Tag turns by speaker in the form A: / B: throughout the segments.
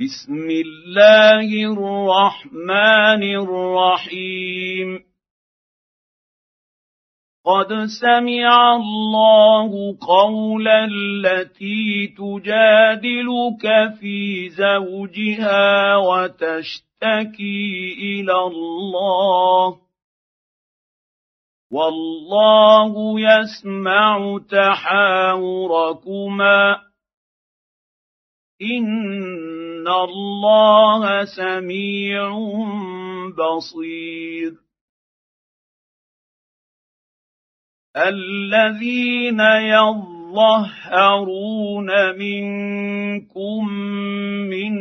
A: بسم الله الرحمن الرحيم قد سمع الله قول التي تجادلك في زوجها وتشتكي الى الله والله يسمع تحاوركما ان الله سميع بصير الذين يظهرون منكم من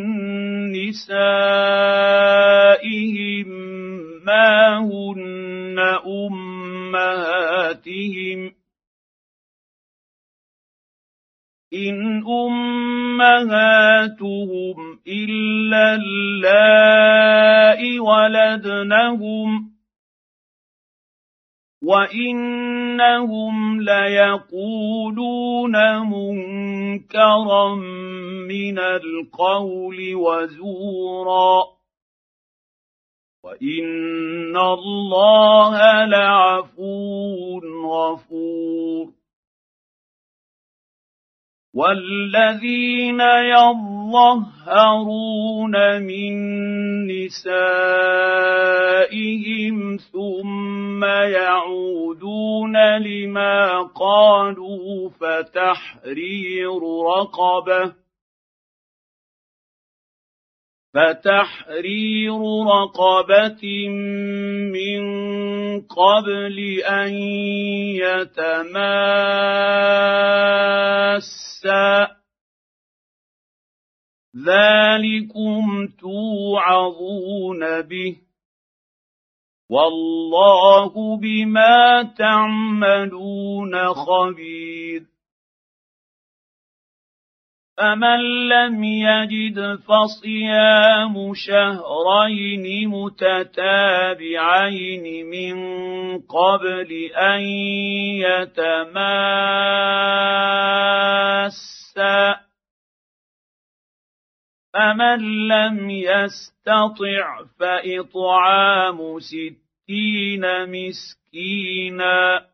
A: نسائهم ما هن امهاتهم ان أم امهاتهم الا اللائي ولدنهم وانهم ليقولون منكرا من القول وزورا وان الله لعفو غفور والذين يظهرون من نسائهم ثم يعودون لما قالوا فتحرير رقبه فتحرير رقبه من قبل ان يتماسا ذلكم توعظون به والله بما تعملون خبير فمن لم يجد فصيام شهرين متتابعين من قبل ان يتماسا فمن لم يستطع فاطعام ستين مسكينا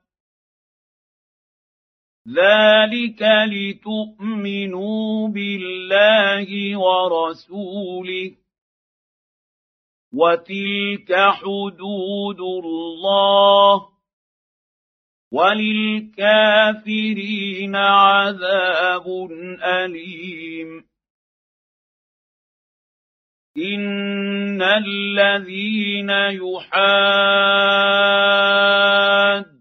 A: ذلك لتؤمنوا بالله ورسوله وتلك حدود الله وللكافرين عذاب اليم ان الذين يحاد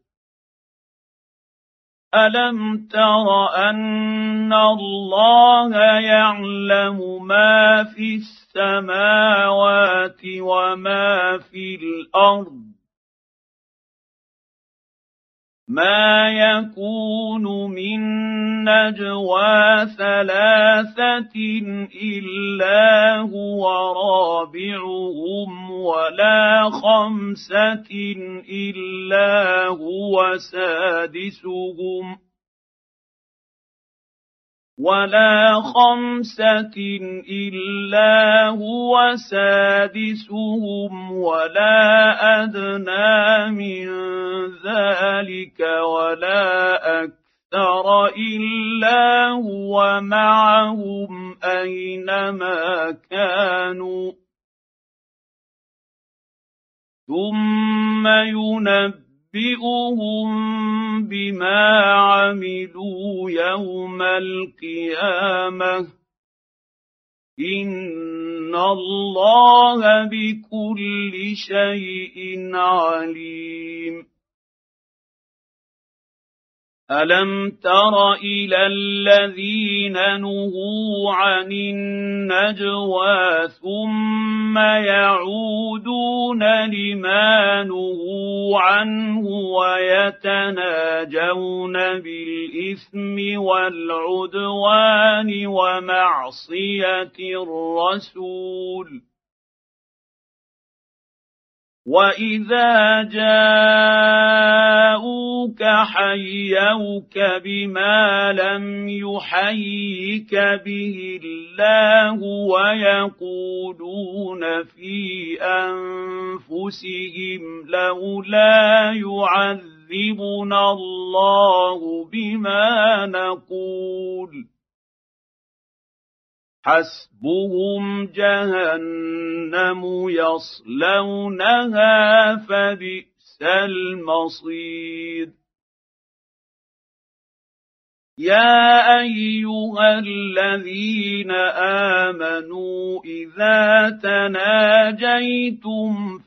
A: الم تر ان الله يعلم ما في السماوات وما في الارض ما يكون من نجوى ثلاثه الا هو رابعهم ولا خمسه الا هو سادسهم ولا خمسة إلا هو سادسهم ولا أدنى من ذلك ولا أكثر إلا هو معهم أينما كانوا ثم ينبئ ينبئهم بما عملوا يوم القيامه ان الله بكل شيء عليم الم تر الى الذين نهوا عن النجوى ثم يعودون لما نهوا عنه ويتناجون بالاثم والعدوان ومعصيه الرسول واذا جاءوك حيوك بما لم يحيك به الله ويقولون في انفسهم لولا يعذبنا الله بما نقول حسبهم جهنم يصلونها فبئس المصير يا ايها الذين امنوا اذا تناجيتم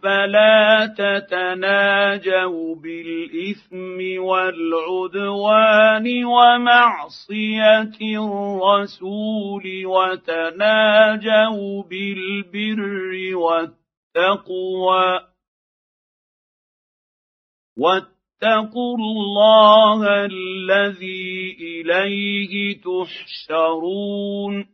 A: فلا تتناجوا بالاثم والعدوان ومعصيه الرسول وتناجوا بالبر والتقوى, والتقوى واتقوا الله الذي اليه تحشرون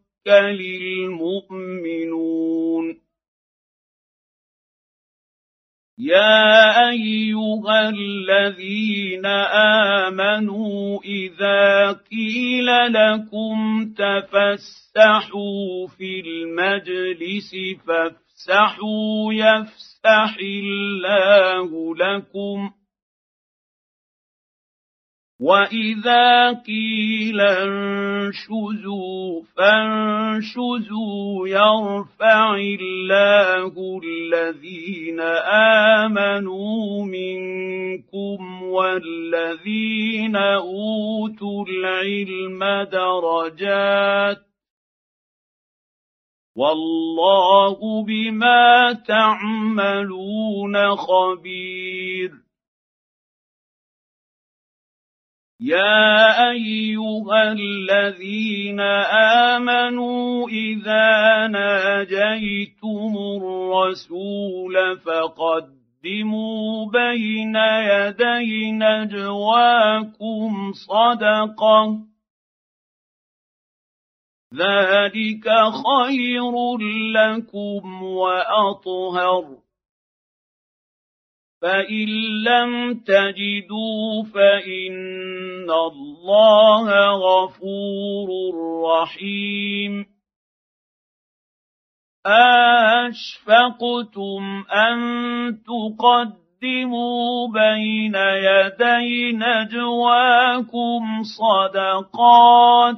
A: للمؤمنون يا ايها الذين امنوا اذا قيل لكم تفسحوا في المجلس فافسحوا يفسح الله لكم واذا قيل انشزوا فانشزوا يرفع الله الذين امنوا منكم والذين اوتوا العلم درجات والله بما تعملون خبير يا ايها الذين امنوا اذا ناجيتم الرسول فقدموا بين يدي نجواكم صدقه ذلك خير لكم واطهر فإن لم تجدوا فإن الله غفور رحيم أشفقتم أن تقدموا بين يدي نجواكم صدقات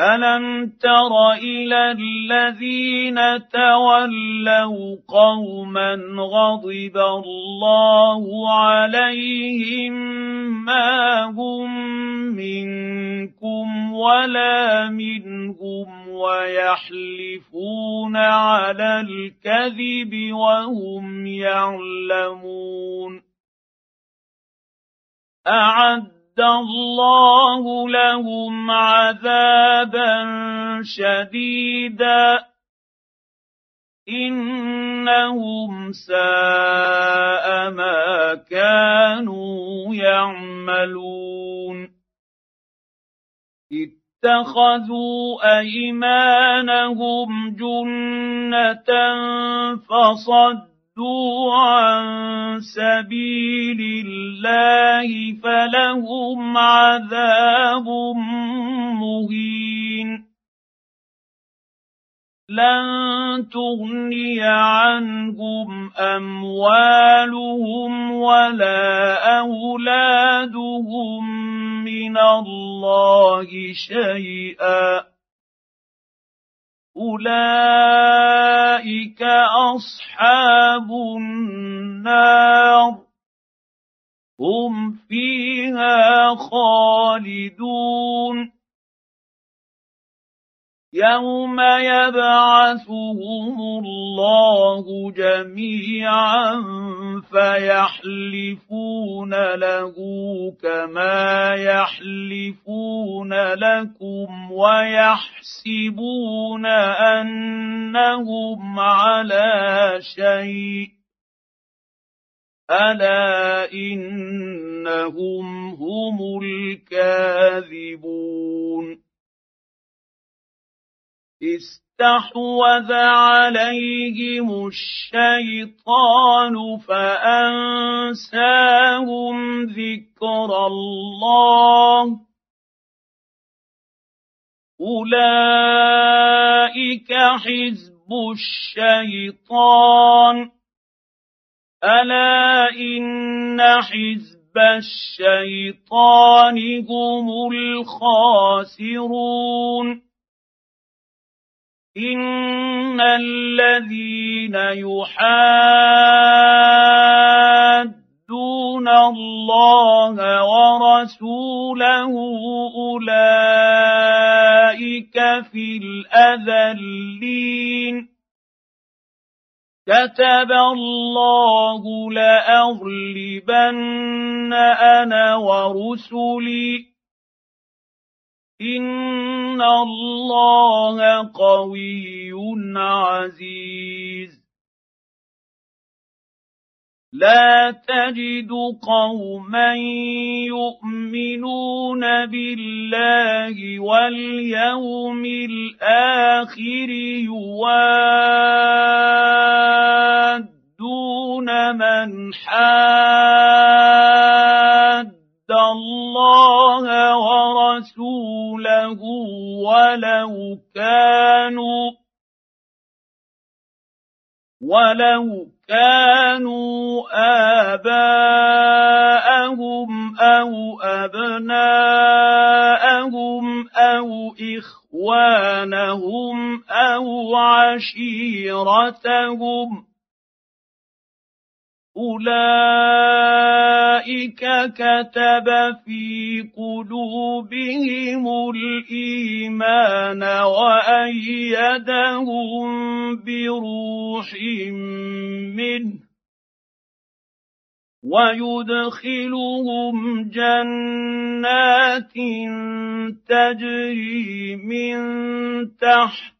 A: الم تر الى الذين تولوا قوما غضب الله عليهم ما هم منكم ولا منهم ويحلفون على الكذب وهم يعلمون اعد الله لهم عذابا شديدا إنهم ساء ما كانوا يعملون اتخذوا أيمانهم جنة فصد صدوا عن سبيل الله فلهم عذاب مهين لن تغني عنهم اموالهم ولا اولادهم من الله شيئا اولئك اصحاب النار هم فيها خالدون يوم يبعثهم الله جميعا فيحلفون يحلفون له كما يحلفون لكم ويحسبون انهم على شيء الا انهم هم الكاذبون استحوذ عليهم الشيطان فأنساهم ذكر الله أولئك حزب الشيطان ألا إن حزب حزب الشيطان هم الخاسرون ان الذين يحادون الله ورسوله اولئك في الاذلين كتب الله لاغلبن انا ورسلي ان الله قوي عزيز لا تجد قوما يؤمنون بالله واليوم الاخر يوادون من حاد الله ورسوله له ولو كانوا ولو كانوا آباءهم أو أبناءهم أو إخوانهم أو عشيرتهم ۖ أولئك كتب في قلوبهم الإيمان وأيدهم بروح منه ويدخلهم جنات تجري من تحت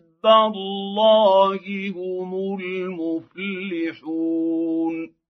A: الله هم المفلحون